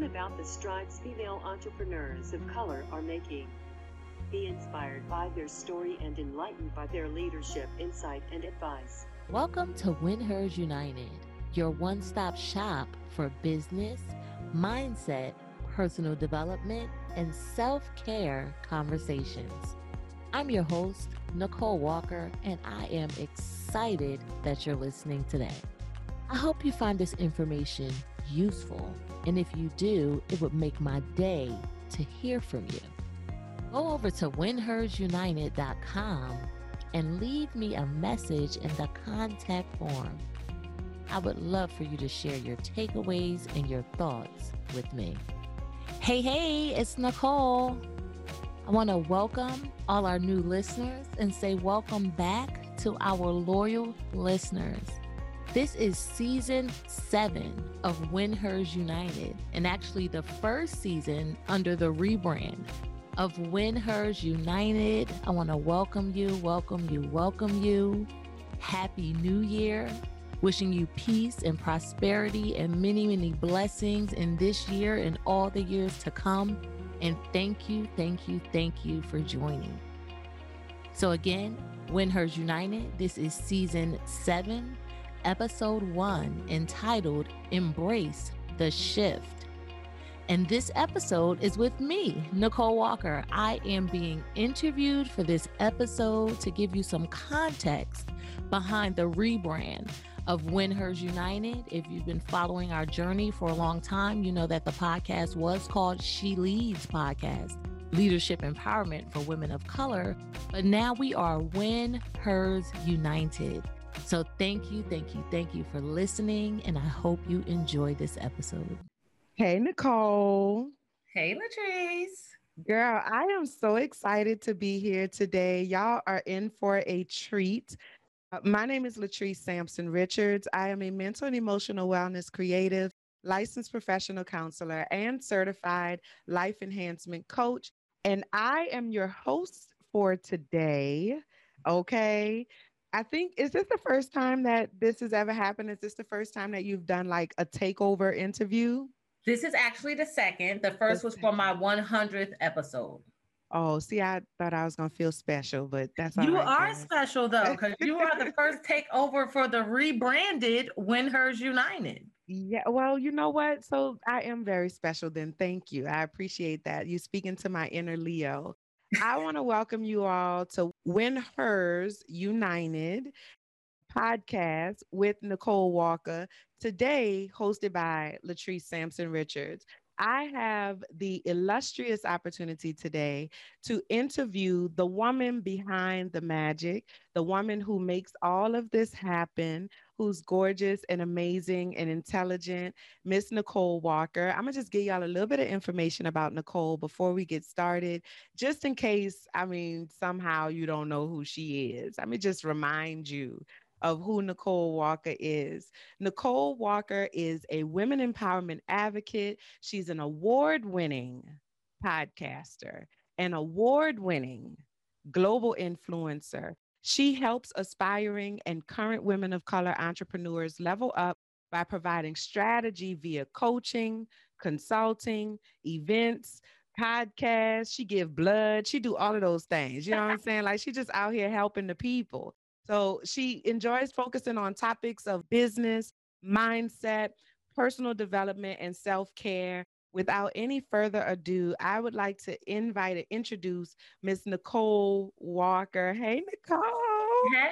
Learn about the strides female entrepreneurs of color are making. Be inspired by their story and enlightened by their leadership, insight, and advice. Welcome to Win Hers United, your one stop shop for business, mindset, personal development, and self care conversations. I'm your host, Nicole Walker, and I am excited that you're listening today. I hope you find this information useful, and if you do, it would make my day to hear from you. Go over to winhersunited.com and leave me a message in the contact form. I would love for you to share your takeaways and your thoughts with me. Hey, hey, it's Nicole. I want to welcome all our new listeners and say welcome back to our loyal listeners. This is season seven of Win Hers United, and actually the first season under the rebrand of Win Hers United. I want to welcome you, welcome you, welcome you. Happy New Year. Wishing you peace and prosperity and many, many blessings in this year and all the years to come. And thank you, thank you, thank you for joining. So, again, Win Hers United, this is season seven, episode one, entitled Embrace the Shift. And this episode is with me, Nicole Walker. I am being interviewed for this episode to give you some context behind the rebrand of Win Hers United. If you've been following our journey for a long time, you know that the podcast was called She Leads Podcast Leadership Empowerment for Women of Color. But now we are Win Hers United. So thank you, thank you, thank you for listening. And I hope you enjoy this episode. Hey, Nicole. Hey, Latrice. Girl, I am so excited to be here today. Y'all are in for a treat. Uh, my name is Latrice Sampson Richards. I am a mental and emotional wellness creative, licensed professional counselor, and certified life enhancement coach. And I am your host for today. Okay. I think, is this the first time that this has ever happened? Is this the first time that you've done like a takeover interview? This is actually the second. The first the was for my 100th episode. Oh, see, I thought I was gonna feel special, but that's you right, are guys. special though, because you are the first takeover for the rebranded Win Hers United. Yeah, well, you know what? So I am very special. Then thank you. I appreciate that. You speaking to my inner Leo. I want to welcome you all to Win Hers United podcast with Nicole Walker. Today, hosted by Latrice Sampson Richards. I have the illustrious opportunity today to interview the woman behind the magic, the woman who makes all of this happen, who's gorgeous and amazing and intelligent, Miss Nicole Walker. I'm gonna just give y'all a little bit of information about Nicole before we get started, just in case, I mean, somehow you don't know who she is. Let me just remind you of who Nicole Walker is. Nicole Walker is a women empowerment advocate. She's an award winning podcaster, an award winning global influencer. She helps aspiring and current women of color entrepreneurs level up by providing strategy via coaching, consulting, events, podcasts. She give blood. She do all of those things. You know what I'm saying? Like she just out here helping the people. So she enjoys focusing on topics of business, mindset, personal development, and self care. Without any further ado, I would like to invite and introduce Miss Nicole Walker. Hey, Nicole. Hey,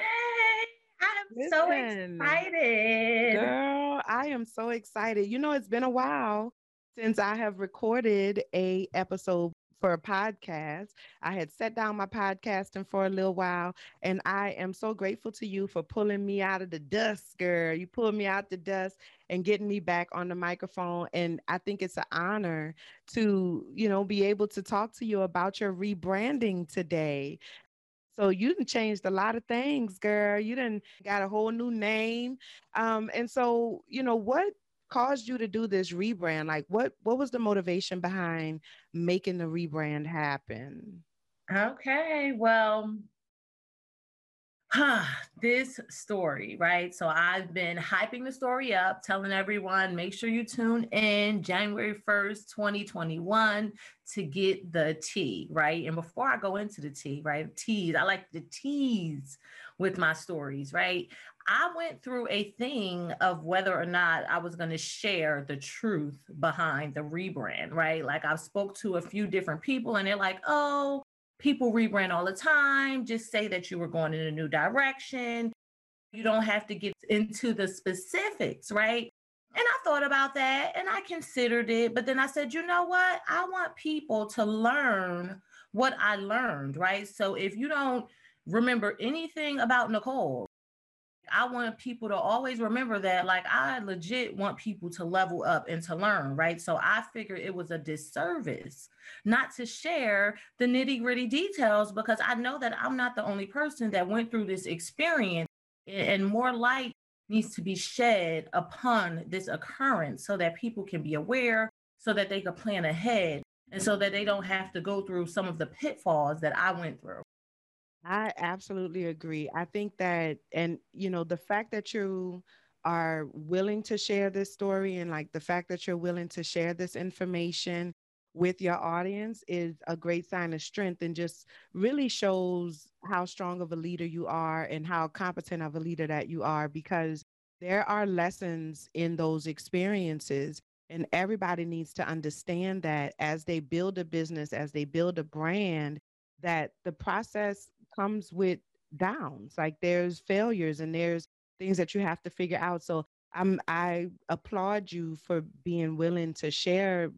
I'm Listen, so excited. Girl, I am so excited. You know, it's been a while since I have recorded a episode for a podcast. I had set down my podcasting for a little while, and I am so grateful to you for pulling me out of the dust, girl. You pulled me out the dust and getting me back on the microphone. And I think it's an honor to, you know, be able to talk to you about your rebranding today. So you done changed a lot of things, girl. You done got a whole new name. Um, and so, you know, what caused you to do this rebrand? Like what what was the motivation behind making the rebrand happen? Okay, well, huh, this story, right? So I've been hyping the story up, telling everyone, make sure you tune in January 1st, 2021 to get the tea, right? And before I go into the tea, right? Tease, I like to tease with my stories, right? I went through a thing of whether or not I was going to share the truth behind the rebrand, right? Like I spoke to a few different people and they're like, oh, people rebrand all the time. Just say that you were going in a new direction. You don't have to get into the specifics, right? And I thought about that and I considered it. But then I said, you know what? I want people to learn what I learned, right? So if you don't remember anything about Nicole, I want people to always remember that, like, I legit want people to level up and to learn, right? So I figured it was a disservice not to share the nitty gritty details because I know that I'm not the only person that went through this experience, and more light needs to be shed upon this occurrence so that people can be aware, so that they can plan ahead, and so that they don't have to go through some of the pitfalls that I went through. I absolutely agree. I think that, and you know, the fact that you are willing to share this story and like the fact that you're willing to share this information with your audience is a great sign of strength and just really shows how strong of a leader you are and how competent of a leader that you are because there are lessons in those experiences and everybody needs to understand that as they build a business as they build a brand that the process comes with downs like there's failures and there's things that you have to figure out so i'm i applaud you for being willing to share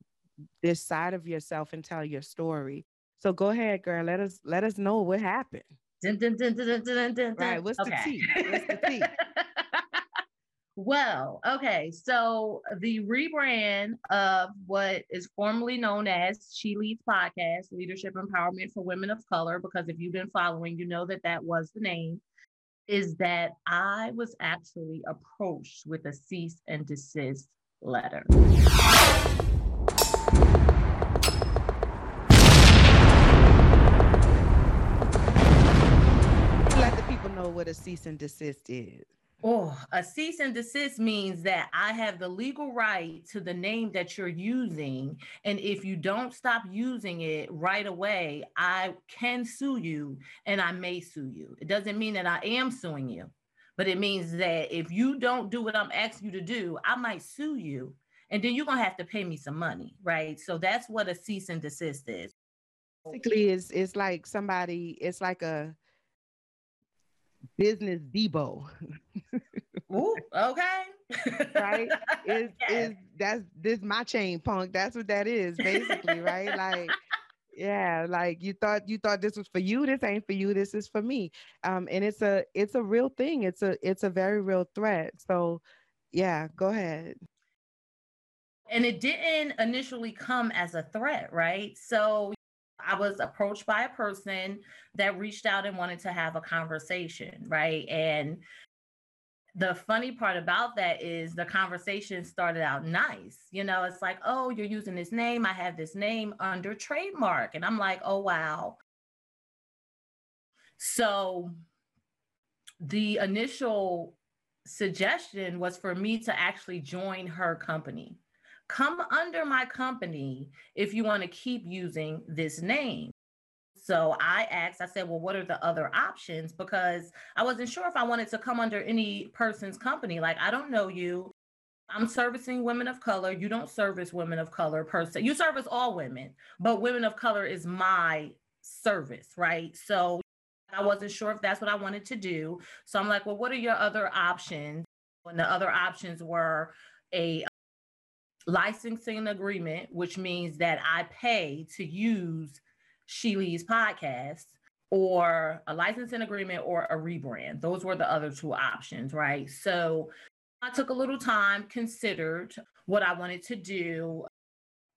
this side of yourself and tell your story. So go ahead girl let us let us know what happened. Dun, dun, dun, right what's okay. the tea? What's the tea Well, okay. So the rebrand of what is formerly known as She Leads Podcast, Leadership Empowerment for Women of Color, because if you've been following, you know that that was the name, is that I was actually approached with a cease and desist letter. Let the people know what a cease and desist is. Oh, a cease and desist means that I have the legal right to the name that you're using. And if you don't stop using it right away, I can sue you and I may sue you. It doesn't mean that I am suing you, but it means that if you don't do what I'm asking you to do, I might sue you. And then you're going to have to pay me some money, right? So that's what a cease and desist is. Basically, it's, it's like somebody, it's like a, business Debo. Ooh, okay. right? Is yes. is that's this my chain punk. That's what that is, basically, right? Like yeah, like you thought you thought this was for you. This ain't for you. This is for me. Um, and it's a it's a real thing. It's a it's a very real threat. So yeah, go ahead. And it didn't initially come as a threat, right? So I was approached by a person that reached out and wanted to have a conversation, right? And the funny part about that is the conversation started out nice. You know, it's like, oh, you're using this name. I have this name under trademark. And I'm like, oh, wow. So the initial suggestion was for me to actually join her company come under my company if you want to keep using this name. So I asked, I said, well, what are the other options? Because I wasn't sure if I wanted to come under any person's company. Like, I don't know you. I'm servicing women of color. You don't service women of color per se. You service all women, but women of color is my service, right? So I wasn't sure if that's what I wanted to do. So I'm like, well, what are your other options? And the other options were a licensing agreement, which means that I pay to use She Leads podcast, or a licensing agreement or a rebrand. Those were the other two options, right? So I took a little time, considered what I wanted to do.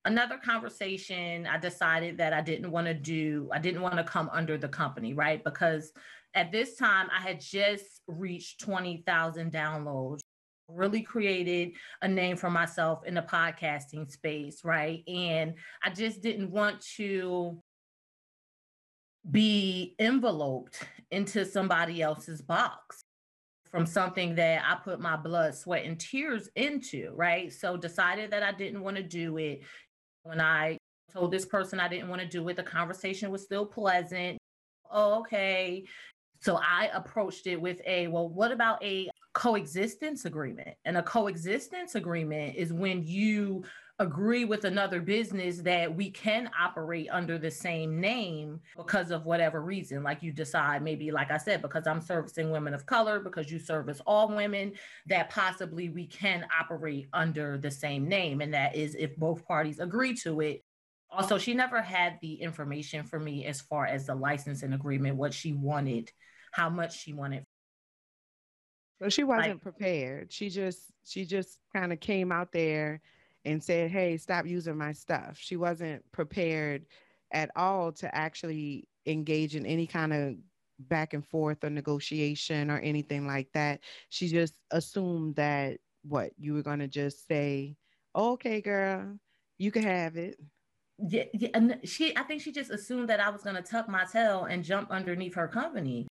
Another conversation, I decided that I didn't want to do, I didn't want to come under the company, right? Because at this time, I had just reached 20,000 downloads really created a name for myself in the podcasting space, right? And I just didn't want to be enveloped into somebody else's box from something that I put my blood, sweat, and tears into, right? So decided that I didn't want to do it. When I told this person I didn't want to do it, the conversation was still pleasant. Oh, okay. So I approached it with a, well, what about a coexistence agreement? And a coexistence agreement is when you agree with another business that we can operate under the same name because of whatever reason. Like you decide, maybe, like I said, because I'm servicing women of color, because you service all women, that possibly we can operate under the same name. And that is if both parties agree to it. Also, she never had the information for me as far as the licensing agreement, what she wanted, how much she wanted so she wasn't like, prepared. She just she just kind of came out there and said, Hey, stop using my stuff. She wasn't prepared at all to actually engage in any kind of back and forth or negotiation or anything like that. She just assumed that what you were going to just say, okay, girl, you can have it. Yeah, yeah, and she, I think she just assumed that I was going to tuck my tail and jump underneath her company.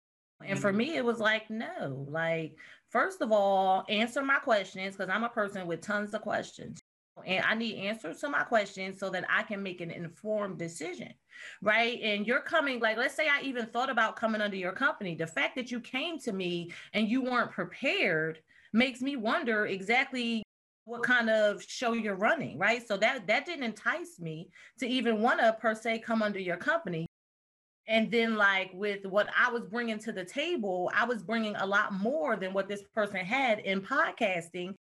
And for mm-hmm. me, it was like, no, like, first of all, answer my questions because I'm a person with tons of questions and I need answers to my questions so that I can make an informed decision, right? And you're coming, like, let's say I even thought about coming under your company. The fact that you came to me and you weren't prepared makes me wonder exactly what kind of show you're running, right? So that that didn't entice me to even want to per se come under your company. And then, like with what I was bringing to the table, I was bringing a lot more than what this person had in podcasting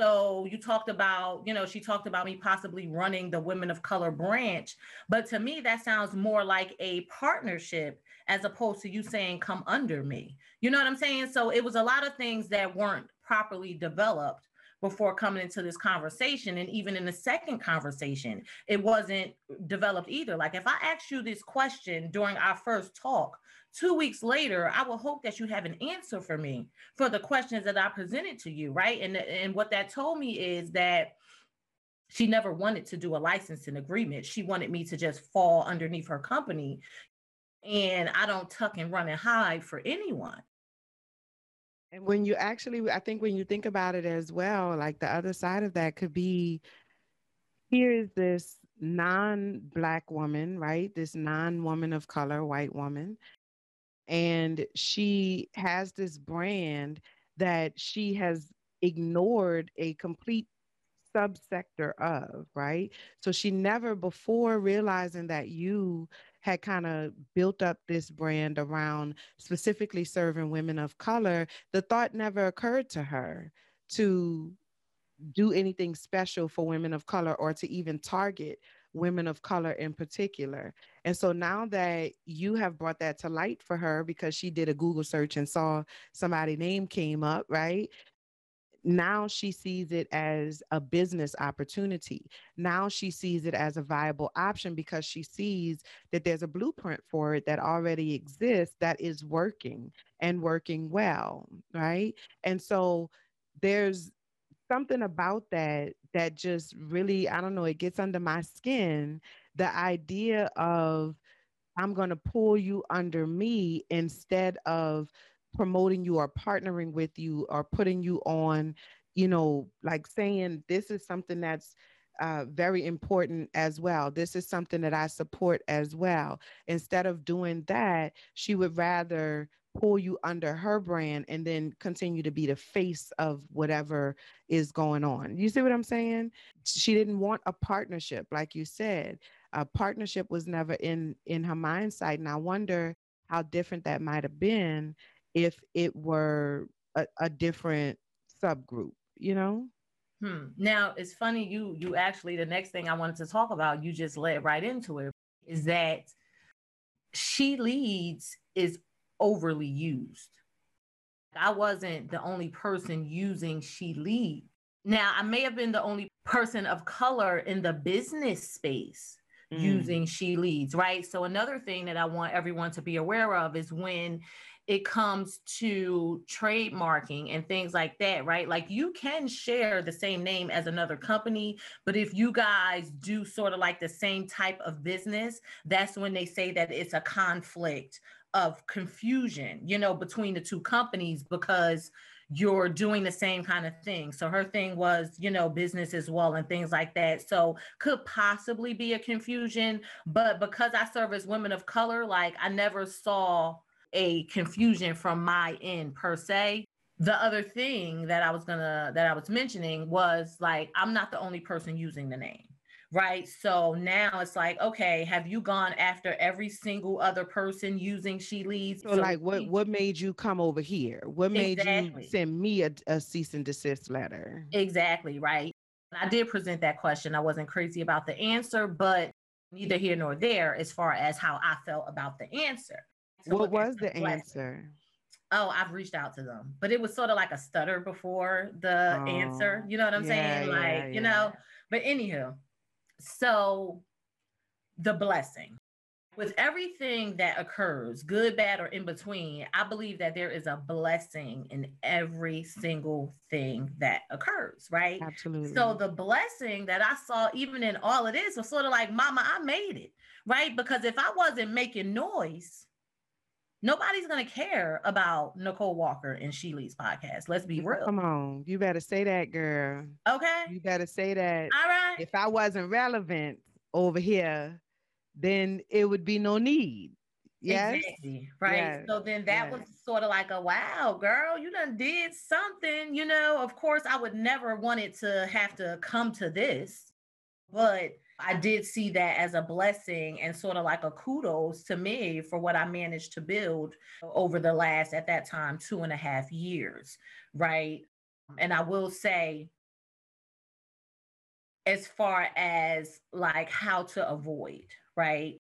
so you talked about, you know, she talked about me possibly running the women of color branch. But to me, that sounds more like a partnership as opposed to you saying, come under me. You know what I'm saying? So it was a lot of things that weren't properly developed before coming into this conversation. And even in the second conversation, it wasn't developed either. Like if I asked you this question during our first talk, two weeks later, I will hope that you have an answer for me for the questions that I presented to you, right? And, and what that told me is that she never wanted to do a licensing agreement. She wanted me to just fall underneath her company. And I don't tuck and run and hide for anyone. And when you actually, I think when you think about it as well, like the other side of that could be here is this non Black woman, right? This non woman of color, white woman and she has this brand that she has ignored a complete subsector of, right? So she never before realizing that you had kind of built up this brand around specifically serving women of color, the thought never occurred to her to do anything special for women of color or to even target women of color in particular. And so now that you have brought that to light for her because she did a Google search and saw somebody name came up, right? Now she sees it as a business opportunity. Now she sees it as a viable option because she sees that there's a blueprint for it that already exists that is working and working well, right? And so there's something about that that just really, I don't know, it gets under my skin. The idea of I'm going to pull you under me instead of promoting you or partnering with you or putting you on, you know, like saying this is something that's uh, very important as well. This is something that I support as well. Instead of doing that, she would rather pull you under her brand and then continue to be the face of whatever is going on. You see what I'm saying? She didn't want a partnership, like you said. A partnership was never in in her mind sight, and I wonder how different that might have been if it were a, a different subgroup. You know. Hmm. Now it's funny you you actually the next thing I wanted to talk about you just led right into it is that she leads is overly used. I wasn't the only person using She Lead. Now, I may have been the only person of color in the business space mm. using She Leads, right? So, another thing that I want everyone to be aware of is when it comes to trademarking and things like that, right? Like you can share the same name as another company, but if you guys do sort of like the same type of business, that's when they say that it's a conflict of confusion, you know, between the two companies because you're doing the same kind of thing. So her thing was, you know, business as well and things like that. So could possibly be a confusion, but because I serve as women of color, like I never saw a confusion from my end per se. The other thing that I was gonna that I was mentioning was like I'm not the only person using the name right? So now it's like, okay, have you gone after every single other person using She Leads? So, so like, what what made you come over here? What made exactly. you send me a, a cease and desist letter? Exactly, right. I did present that question. I wasn't crazy about the answer, but neither here nor there as far as how I felt about the answer what was the answer? Oh, I've reached out to them, but it was sort of like a stutter before the oh, answer. You know what I'm yeah, saying? Like, yeah, you know, but anywho, so the blessing with everything that occurs, good, bad, or in between, I believe that there is a blessing in every single thing that occurs, right? Absolutely. So the blessing that I saw even in all of this was sort of like, Mama, I made it, right? Because if I wasn't making noise, nobody's gonna care about Nicole Walker and She Leads podcast. Let's be real. Come on, you better say that, girl. Okay. You better say that. All right. If I wasn't relevant over here, then it would be no need. Yes. Exactly. Right. Yes. So then that yes. was sort of like a wow, girl, you done did something. You know, of course, I would never want it to have to come to this, but I did see that as a blessing and sort of like a kudos to me for what I managed to build over the last, at that time, two and a half years. Right. And I will say, as far as like how to avoid, right?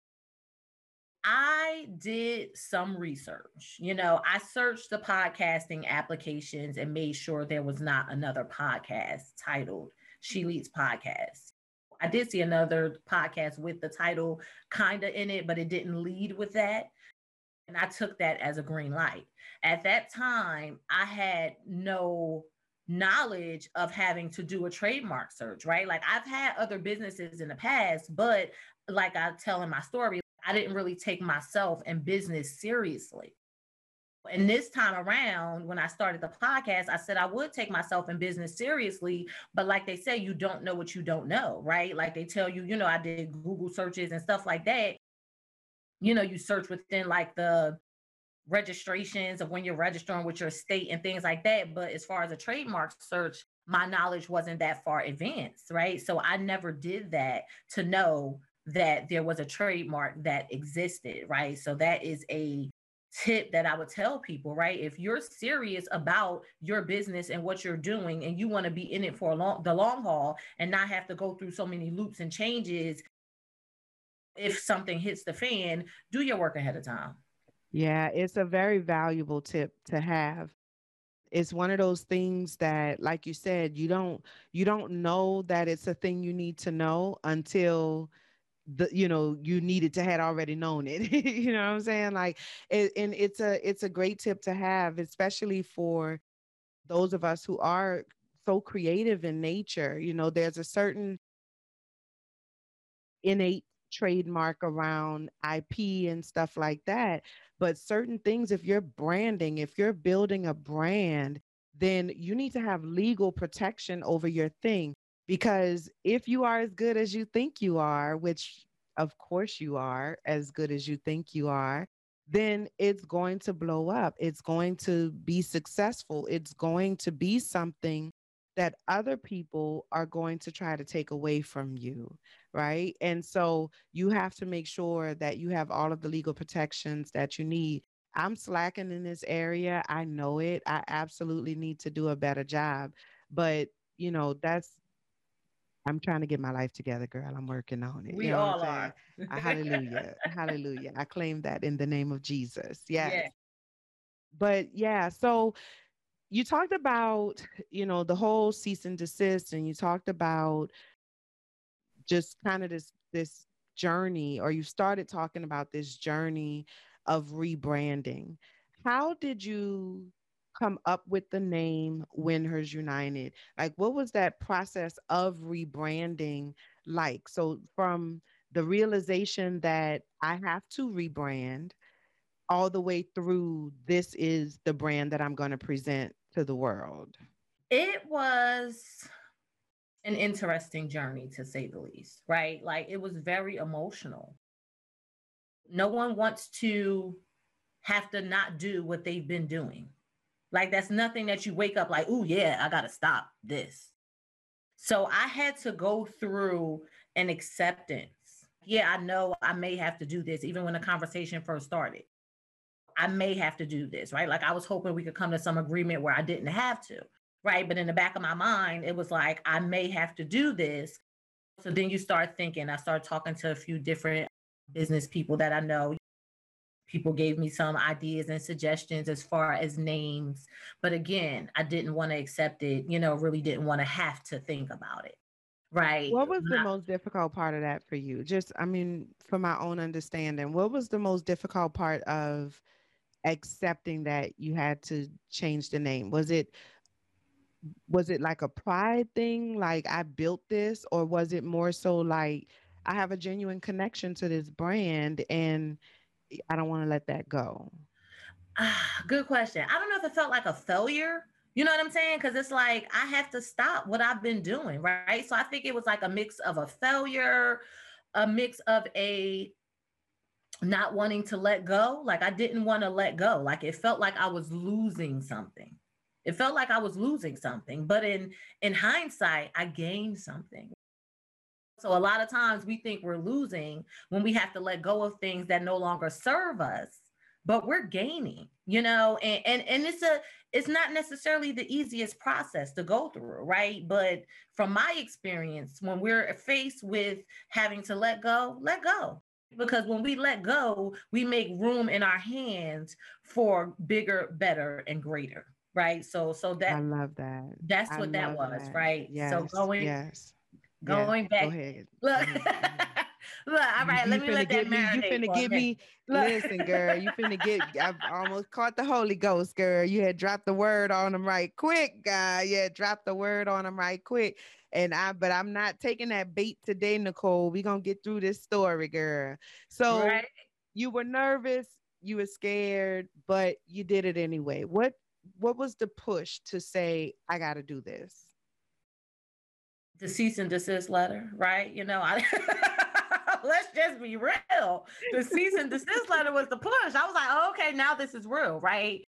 I did some research. You know, I searched the podcasting applications and made sure there was not another podcast titled She Leads Podcast. I did see another podcast with the title kind of in it, but it didn't lead with that. And I took that as a green light. At that time, I had no knowledge of having to do a trademark search, right? Like I've had other businesses in the past, but like I tell in my story, I didn't really take myself and business seriously. And this time around, when I started the podcast, I said I would take myself in business seriously. But like they say, you don't know what you don't know, right? Like they tell you, you know, I did Google searches and stuff like that. You know, you search within like the registrations of when you're registering with your state and things like that. But as far as a trademark search, my knowledge wasn't that far advanced, right? So I never did that to know that there was a trademark that existed, right? So that is a tip that I would tell people, right? If you're serious about your business and what you're doing and you want to be in it for long, the long haul and not have to go through so many loops and changes if something hits the fan, do your work ahead of time. Yeah, it's a very valuable tip to have. It's one of those things that like you said, you don't you don't know that it's a thing you need to know until the you know you needed to had already known it you know what i'm saying? Like it, and it's a it's a great tip to have especially for those of us who are so creative in nature you know there's a certain innate trademark around ip and stuff like that but certain things if you're branding if you're building a brand then you need to have legal protection over your thing because if you are as good as you think you are, which of course you are as good as you think you are, then it's going to blow up. It's going to be successful. It's going to be something that other people are going to try to take away from you, right? And so you have to make sure that you have all of the legal protections that you need. I'm slacking in this area. I know it. I absolutely need to do a better job. But, you know, that's I'm trying to get my life together, girl. I'm working on it. We you know all are. hallelujah. hallelujah. I claim that in the name of Jesus. Yes. Yeah. But yeah, so you talked about, you know, the whole cease and desist, and you talked about just kind of this this journey, or you started talking about this journey of rebranding. how did you come up with the name Win Hers United? Like, what was that process of rebranding like? So, from the realization that I have to rebrand all the way through this is the brand that I'm going to present to the world? It was an interesting journey to say the least, right? Like it was very emotional. No one wants to have to not do what they've been doing. Like that's nothing that you wake up like, oh yeah, I gotta stop this. So I had to go through an acceptance. Yeah, I know I may have to do this, even when the conversation first started. I may have to do this, right? Like I was hoping we could come to some agreement where I didn't have to, right? But in the back of my mind, it was like, I may have to do this. So then you start thinking, I started talking to a few different business people that I know. People gave me some ideas and suggestions as far as names. But again, I didn't want to accept it, you know, really didn't want to have to think about it. Right. What was the most difficult part of that for you? Just, I mean, for my own understanding, what was the most difficult part of accepting that you had to change the name? Was it was it like a pride thing like I built this or was it more so like I have a genuine connection to this brand and I don't want to let that go? Ah, good question. I don't know if it felt like a failure. You know what I'm saying? Because it's like I have to stop what I've been doing, right? So I think it was like a mix of a failure, a mix of a not wanting to let go. Like I didn't want to let go. Like it felt like I was losing something. It felt like I was losing something. But in in hindsight, I gained something. So a lot of times we think we're losing when we have to let go of things that no longer serve us, but we're gaining, you know, and and, and it's a it's not necessarily the easiest process to go through, right? But from my experience, when we're faced with having to let go, let go because when we let go, we make room in our hands for bigger, better, and greater. Right. So, so that I love that. That's what that was. That. Right. Yes. So going, yes. Going yes. back. Go ahead. Look. Look, all right, you let me let that me, You finna give me, listen, girl. You finna get. I almost caught the Holy Ghost, girl. You had dropped the word on them right quick, guy. Yeah, dropped the word on them right quick. And I, but I'm not taking that bait today, Nicole. We gonna get through this story, girl. So right. you were nervous, you were scared, but you did it anyway. What what was the push to say I got to do this? The cease and desist letter, right? You know, I. let's just be real. The cease and desist letter was the push. I was like, oh, okay, now this is real, right?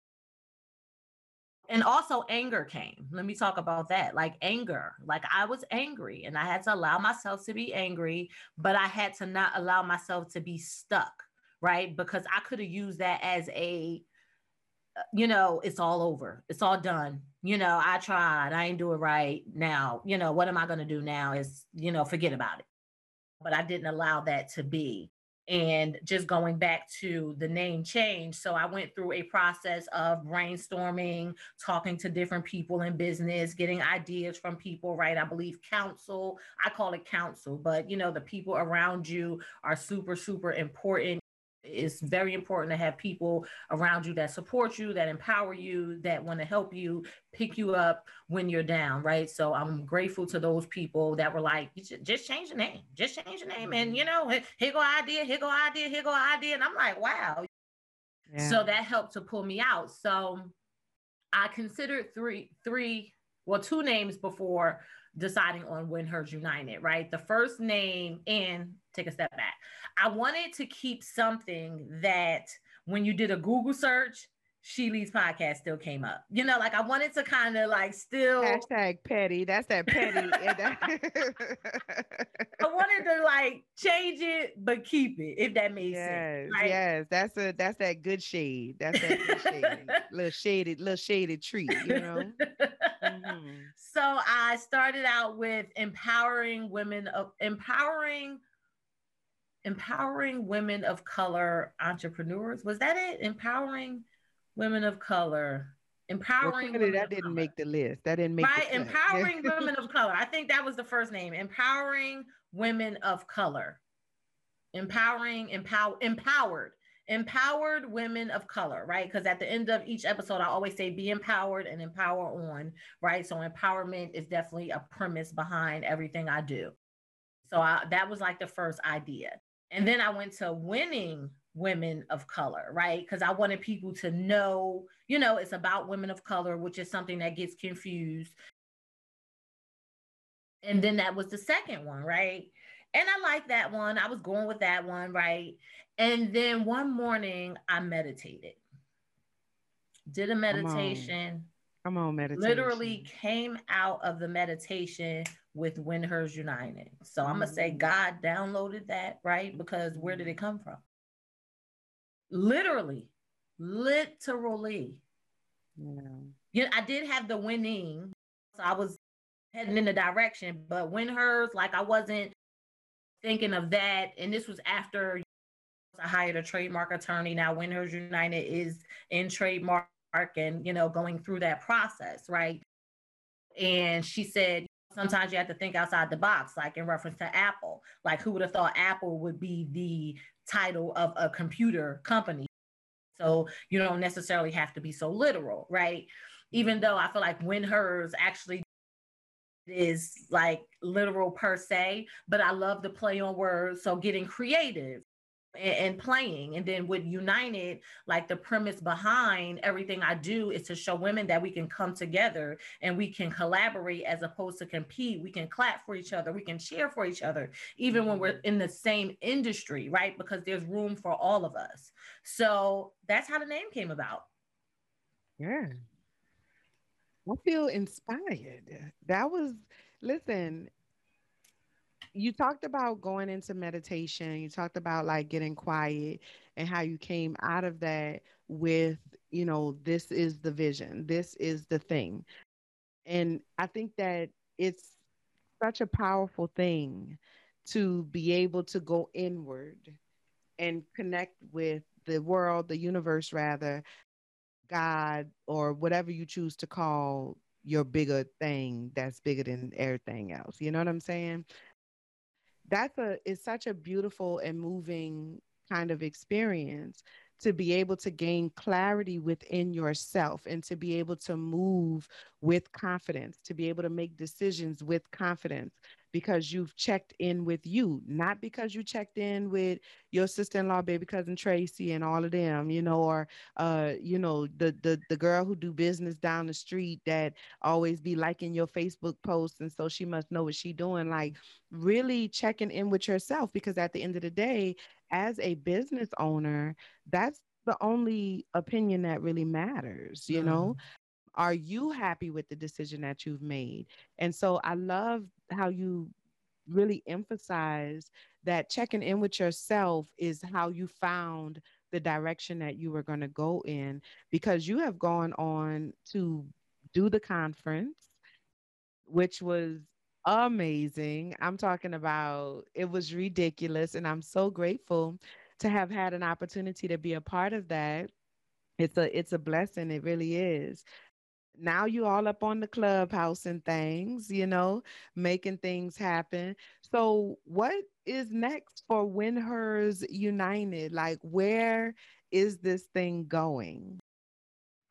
and also anger came let me talk about that like anger like i was angry and i had to allow myself to be angry but i had to not allow myself to be stuck right because i could have used that as a uh, you know it's all over it's all done you know i tried i ain't do it right now you know what am i going to do now is you know forget about it but i didn't allow that to be and just going back to the name change. So I went through a process of brainstorming, talking to different people in business, getting ideas from people, right? I believe counsel, I call it counsel, but you know, the people around you are super, super important it's very important to have people around you that support you, that empower you, that want to help you pick you up when you're down, right? So I'm grateful to those people that were like, just change the name, just change the name, and you know, here go idea, here go idea, here go idea, and I'm like, wow. Yeah. So that helped to pull me out. So I considered three, three, well, two names before deciding on Win Hers United, right? The first name, and take a step back. I wanted to keep something that when you did a Google search, She Leads podcast still came up. You know, like I wanted to kind of like still hashtag petty. That's that petty. I wanted to like change it, but keep it, if that makes yes, sense. Right? Yes, that's a that's that good shade. That's that good shade. little shaded, little shaded tree, you know. Mm-hmm. So I started out with empowering women of empowering empowering women of color entrepreneurs. Was that it? Empowering women of color. Empowering well, that didn't make the list. That didn't make right. Empowering women of color. I think that was the first name. Empowering women of color. Empowering, empower, empowered, empowered women of color, right? Because at the end of each episode, I always say be empowered and empower on, right? So empowerment is definitely a premise behind everything I do. So I, that was like the first idea. And then I went to winning women of color, right? Because I wanted people to know, you know, it's about women of color, which is something that gets confused. And then that was the second one, right? And I like that one. I was going with that one, right? And then one morning I meditated, did a meditation. Come on, Come on meditation. Literally came out of the meditation with Win Hers United. So I'm gonna say mm. God downloaded that, right? Because where did it come from? Literally, literally. Yeah. Yeah, I did have the winning. So I was heading in the direction, but Win Hers, like I wasn't thinking of that. And this was after I hired a trademark attorney. Now Win Hers United is in trademark and you know going through that process, right? And she said, sometimes you have to think outside the box, like in reference to Apple. Like, who would have thought Apple would be the title of a computer company? So you don't necessarily have to be so literal, right? Even though I feel like Win Hers actually is like literal per se, but I love to play on words. So getting creative and, playing. And then with United, like the premise behind everything I do is to show women that we can come together and we can collaborate as opposed to compete. We can clap for each other, we can cheer for each other, even when we're in the same industry, right? Because there's room for all of us. So that's how the name came about. Yeah. I feel inspired. That was, listen, you talked about going into meditation you talked about like getting quiet and how you came out of that with you know this is the vision this is the thing. And i think that it's such a powerful thing to be able to go inward and connect with the world the universe rather god or whatever you choose to call your bigger thing that's bigger than everything else. You know what i'm saying that's a it's such a beautiful and moving kind of experience to be able to gain clarity within yourself and to be able to move with confidence, to be able to make decisions with confidence because you've checked in with you, not because you checked in with your sister-in-law, baby cousin Tracy, and all of them, you know, or uh, you know, the the the girl who do business down the street that always be liking your Facebook posts, and so she must know what she doing. Like really checking in with yourself because at the end of the day, as a business owner, that's the only opinion that really matters, you mm. know? Are you happy with the decision that you've made? And so I love how you really emphasize that checking in with yourself is how you found the direction that you were going to go in because you have gone on to do the conference which was amazing. I'm talking about it was ridiculous. And I'm so grateful to have had an opportunity to be a part of that. It's a it's a blessing. It really is. Now you all up on the clubhouse and things, you know, making things happen. So what is next for Win Hers United? Like where is this thing going?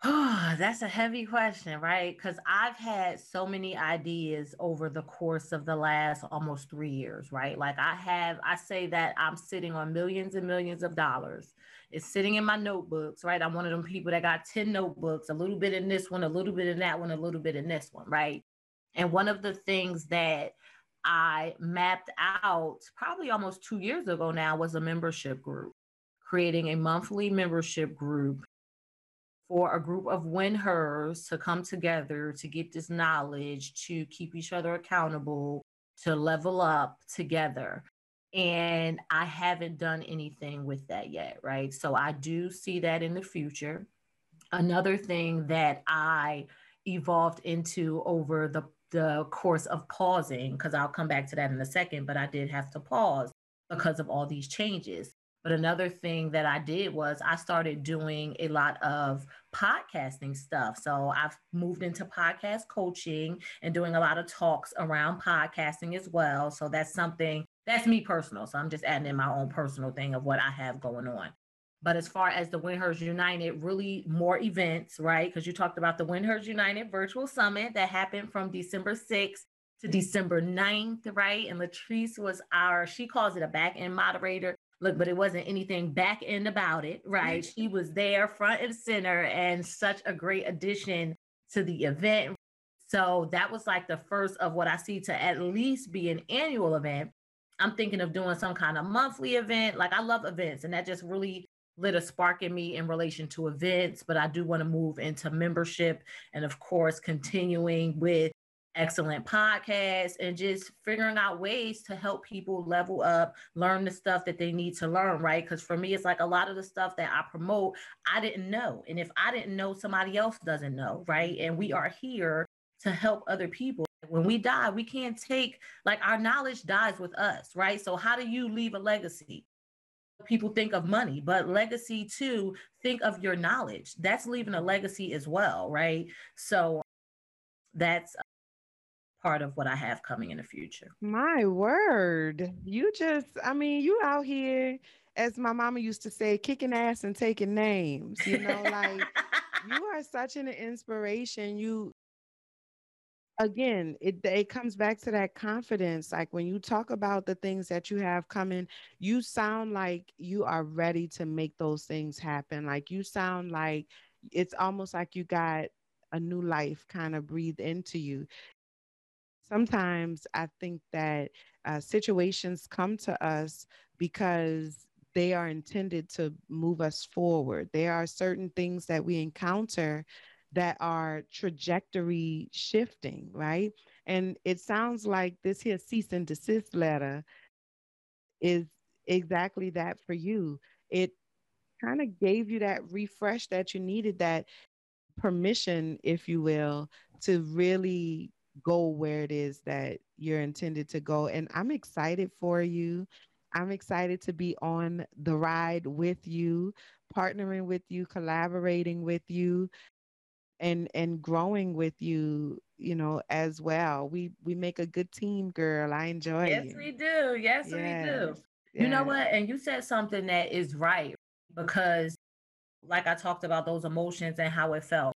Oh, that's a heavy question, right? Because I've had so many ideas over the course of the last almost three years, right? Like I have, I say that I'm sitting on millions and millions of dollars. It's sitting in my notebooks, right? I'm one of them people that got 10 notebooks, a little bit in this one, a little bit in that one, a little bit in this one, right? And one of the things that I mapped out probably almost two years ago now was a membership group, creating a monthly membership group for a group of win hers to come together to get this knowledge, to keep each other accountable, to level up together. And I haven't done anything with that yet, right? So I do see that in the future. Another thing that I evolved into over the, the course of pausing, because I'll come back to that in a second, but I did have to pause because of all these changes but another thing that I did was I started doing a lot of podcasting stuff. So I've moved into podcast coaching and doing a lot of talks around podcasting as well. So that's something that's me personal. So I'm just adding in my own personal thing of what I have going on. But as far as the Win United, really more events, right? Because you talked about the Win United virtual summit that happened from December 6th to December 9th, right? And Latrice was our, she calls it a back end moderator. Look, but it wasn't anything back end about it, right? She was there front and center and such a great addition to the event. So that was like the first of what I see to at least be an annual event. I'm thinking of doing some kind of monthly event. Like I love events, and that just really lit a spark in me in relation to events. But I do want to move into membership and, of course, continuing with excellent podcasts and just figuring out ways to help people level up, learn the stuff that they need to learn, right? Because for me, it's like a lot of the stuff that I promote, I didn't know. And if I didn't know, somebody else doesn't know, right? And we are here to help other people. When we die, we can't take, like, our knowledge dies with us, right? So, how do you leave a legacy? People think of money, but legacy too, think of your knowledge. That's leaving a legacy as well, right? So, that's part of what I have coming in the future. My word. You just, I mean, you out here, as my mama used to say, kicking ass and taking names, you know, like you are such an inspiration. You, again, it, it comes back to that confidence. Like when you talk about the things that you have coming, you sound like you are ready to make those things happen. Like you sound like it's almost like you got a new life kind of breathed into you sometimes I think that uh, situations come to us because they are intended to move us forward. There are certain things that we encounter that are trajectory shifting, right? And it sounds like this here cease and desist letter is exactly that for you. It kind of gave you that refresh that you needed, that permission, if you will, to really go where it is that you're intended to go. And I'm excited for you. I'm excited to be on the ride with you, partnering with you, collaborating with you and and growing with you, you know, as well. We we make a good team, girl. I enjoy it. yes, you. we do. Yes, yes. we do. Yes. You know what? And you said something that is right because like I talked about those emotions and how it felt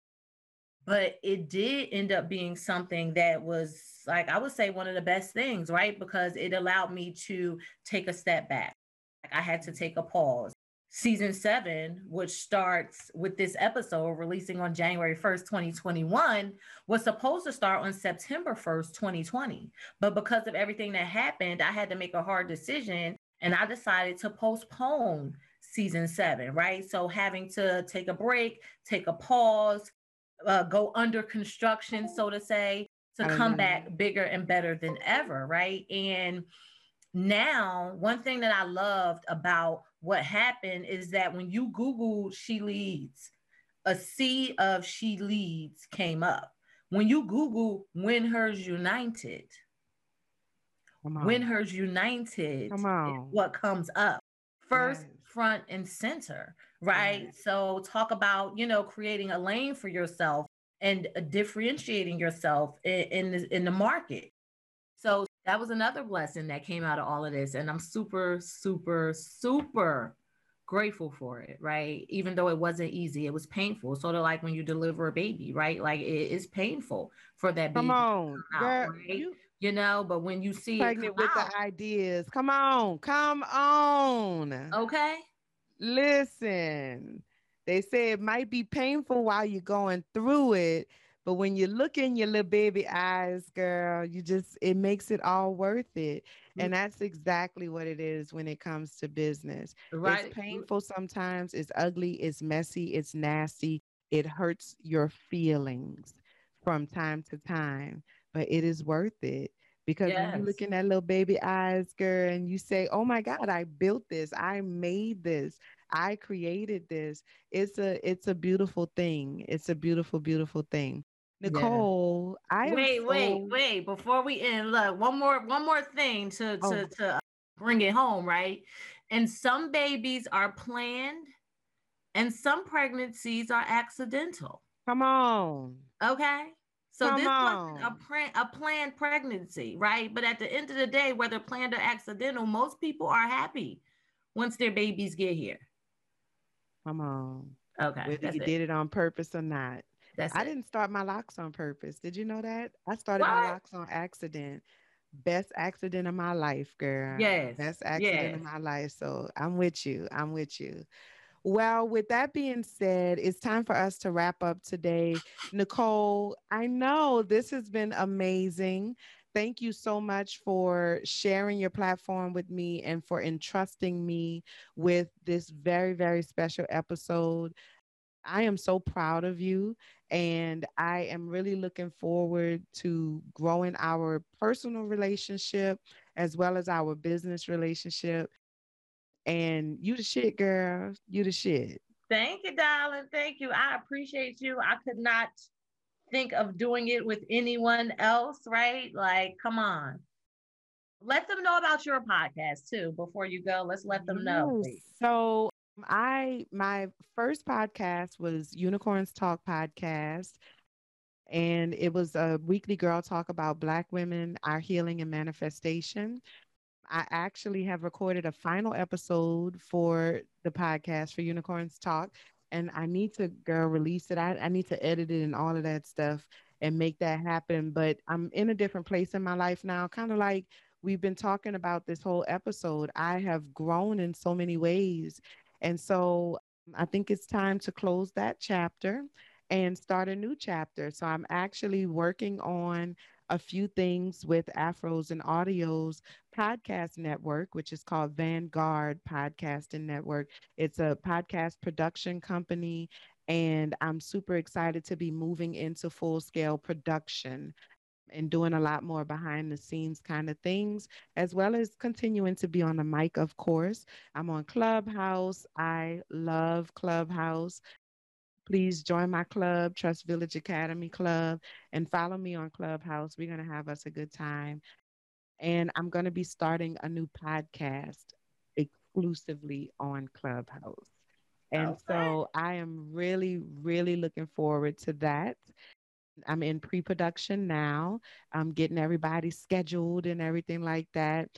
but it did end up being something that was like i would say one of the best things right because it allowed me to take a step back like i had to take a pause season seven which starts with this episode releasing on january 1st 2021 was supposed to start on september 1st 2020 but because of everything that happened i had to make a hard decision and i decided to postpone season seven right? So having to take a break take a pause uh, go under construction, so to say, to come back bigger and better than ever, right? And now, one thing that I loved about what happened is that when you Google She Leads, a sea of She Leads came up. When you Google Win Hers United, Win Hers United, Come what comes up first, yes. front, and center right? So talk about, you know, creating a lane for yourself and differentiating yourself in, in the, in the market. That was another blessing that came out of all of this. And I'm super, super, super grateful for it, right? Even though it wasn't easy, it was painful. Sort of like when you deliver a baby, right? Like it is painful for that baby. Come on, girl, right? you, you, know, but when you see pregnant with out, the ideas, come on, come on. Okay. Listen, they say it might be painful while you're going through it, but when you look in your little baby eyes, girl, you just, it makes it all worth it. And mm. that's exactly what it is when it comes to business. Right. It's painful sometimes, it's ugly, it's messy, it's nasty, it hurts your feelings from time to time, but it is worth it. Because yes. when you look in that little baby eyes, girl, and you say, Oh my God, I built this, I made this, I created this. It's a it's a beautiful thing. It's a beautiful, beautiful thing. Nicole, yeah. I wait, so... wait, wait. Before we end, look, one more, one more thing to oh. to to uh, bring it home, right? And some babies are planned, and some pregnancies are accidental. Come on. Okay. So Come this on. wasn't a, pre- a planned pregnancy, right? But at the end of the day, whether planned or accidental, most people are happy once their babies get here. Come on. Okay. Whether you it. did it on purpose or not. That's I it. didn't start my locks on purpose. Did you know that? I started my locks on accident. Best accident of my life, girl. Yes, Best accident of my life. So I'm with you. I'm with you. Well, with that being said, it's time for us to wrap up today. Nicole, I know this has been amazing. Thank you so much for sharing your platform with me and for entrusting me with this very, very special episode. I am so proud of you. And I am really looking forward to growing our personal relationship as well as our business relationship. And you the shit, girl. You the shit. Thank you, darling. Thank you. I appreciate you. I could not think of doing it with anyone else, right? Like, come on. Let them know about your podcast too before you go. Let's let them know. Yes. So I my first podcast was Unicorns Talk podcast. And it was a weekly girl talk about Black women, our healing and manifestation. I actually have recorded a final episode for the podcast for Unicorns Talk, and I need to girl release it. I, I need to edit it and all of that stuff and make that happen. But I'm in a different place in my life now, kind of like we've been talking about this whole episode. I have grown in so many ways. And so mm, I think it's time to close that chapter and start a new chapter. So I'm actually working on a few things with Afros and Audios podcast network, which is called Vanguard Podcasting Network. It's a podcast production company, and I'm super excited to be moving into full scale production and doing a lot more behind the scenes kind of things, as well as continuing to be on the mic, of course. I'm on Clubhouse. I love Clubhouse. Please join my club, Trust Village Academy Club, and follow me on Clubhouse. We're going to have us a good time. And I'm going to be starting a new podcast exclusively on Clubhouse. And Okay. so I am really, really looking forward to that. I'm in pre production now. I'm getting everybody scheduled and everything like that.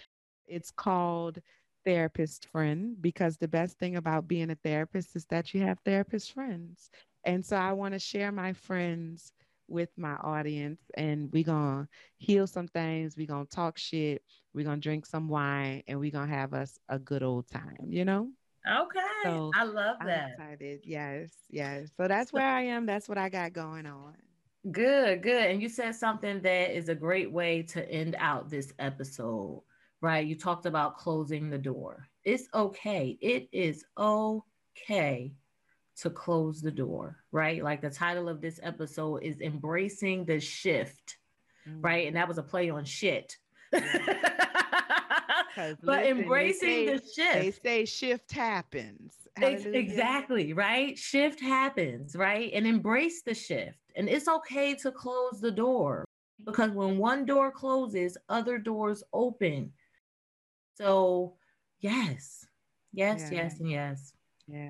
It's called Therapist Friend because the best thing about being a therapist is that you have therapist friends. And so I want to share my friends with my audience and we're going to heal some things. We're going to talk shit. We're going to drink some wine and we're going to have us a good old time, you know? Okay. So, I love that. I'm that. excited. Yes, yes. So that's where I am. That's what I got going on. Good, good. And you said something that is a great way to end out this episode, right? You talked about closing the door. It's okay. It is okay to close the door, right? Like the title of this episode is Embracing the Shift, Mm. right? And that was a play on shit. but listen, embracing say- the shift. They say shift happens. Hallelujah. exactly, right? Shift happens, right? And embrace the shift. And it's okay to close the door because when one door closes, other doors open. So, yes, yes, Yeah. yes, and yes. Yeah.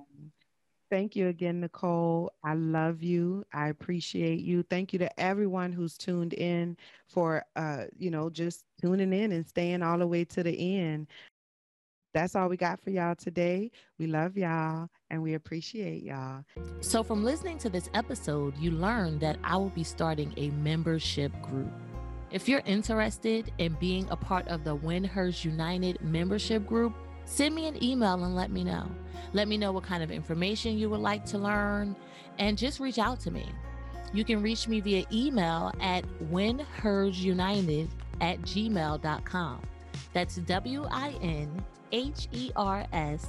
Thank you again, Nicole. I love you. I appreciate you. Thank you to everyone who's tuned in for uh, you know, just tuning in and staying all the way to the end. That's all we got for y'all today. We love y'all and we appreciate y'all. So, from listening to this episode, you learned that I will be starting a membership group. If you're interested in being a part of the Win Hers United membership group, send me an email and let me know. Let me know what kind of information you would like to learn and just reach out to me. You can reach me via email at winhersunited at gmail.com. That's W I N H E R S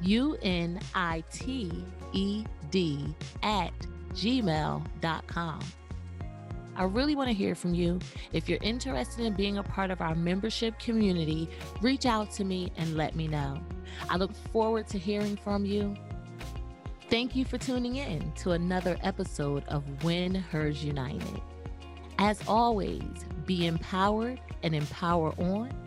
U N I T E D at gmail.com. I really want to hear from you. If you're interested in being a part of our membership community, reach out to me and let me know. I look forward to hearing from you. Thank you for tuning in to another episode of Win Hers United. As always, be empowered and empower on